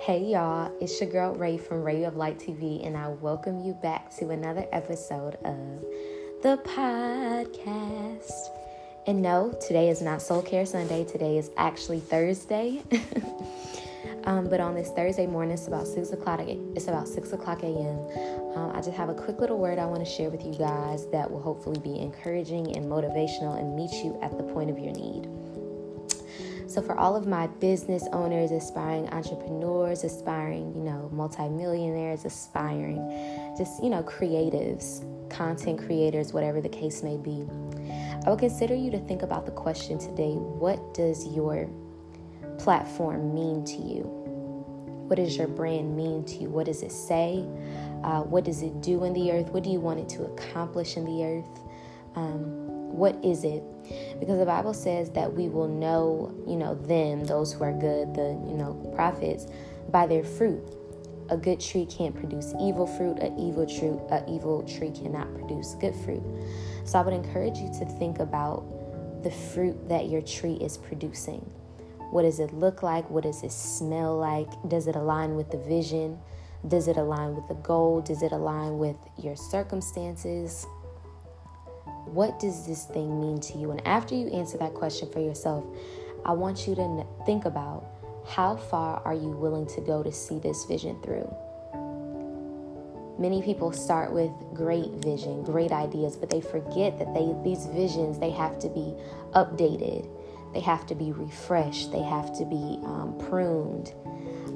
Hey y'all, it's your girl Ray from Ray of Light TV, and I welcome you back to another episode of the podcast. And no, today is not Soul Care Sunday, today is actually Thursday. um, but on this Thursday morning, it's about six o'clock. It's about six o'clock a.m. Um, I just have a quick little word I want to share with you guys that will hopefully be encouraging and motivational and meet you at the point of your need. So, for all of my business owners, aspiring entrepreneurs, aspiring, you know, multimillionaires, aspiring, just, you know, creatives, content creators, whatever the case may be, I would consider you to think about the question today what does your platform mean to you? What does your brand mean to you? What does it say? Uh, what does it do in the earth? What do you want it to accomplish in the earth? Um, what is it? Because the Bible says that we will know, you know, them, those who are good, the, you know, prophets, by their fruit. A good tree can't produce evil fruit. An evil tree, a evil tree cannot produce good fruit. So I would encourage you to think about the fruit that your tree is producing. What does it look like? What does it smell like? Does it align with the vision? Does it align with the goal? Does it align with your circumstances? What does this thing mean to you? And after you answer that question for yourself, I want you to think about how far are you willing to go to see this vision through? Many people start with great vision, great ideas, but they forget that they these visions they have to be updated, they have to be refreshed, they have to be um, pruned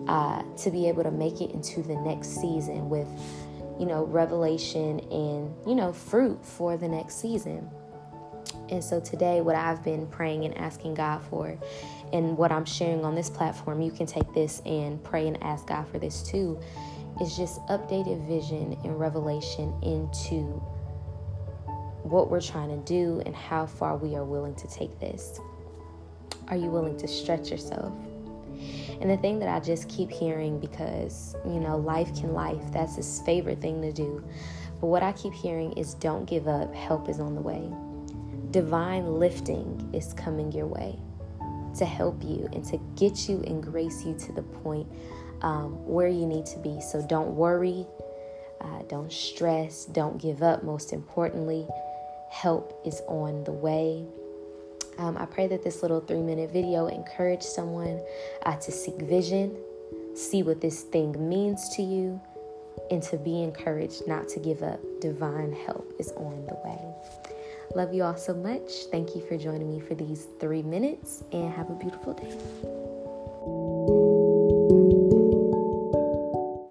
uh, to be able to make it into the next season with you know, revelation and, you know, fruit for the next season. And so today, what I've been praying and asking God for, and what I'm sharing on this platform, you can take this and pray and ask God for this too, is just updated vision and revelation into what we're trying to do and how far we are willing to take this. Are you willing to stretch yourself? And the thing that I just keep hearing because, you know, life can life, that's his favorite thing to do. But what I keep hearing is don't give up, help is on the way. Divine lifting is coming your way to help you and to get you and grace you to the point um, where you need to be. So don't worry, uh, don't stress, don't give up. Most importantly, help is on the way. Um, I pray that this little three minute video encourage someone uh, to seek vision, see what this thing means to you, and to be encouraged not to give up. Divine help is on the way. Love you all so much. Thank you for joining me for these three minutes and have a beautiful day.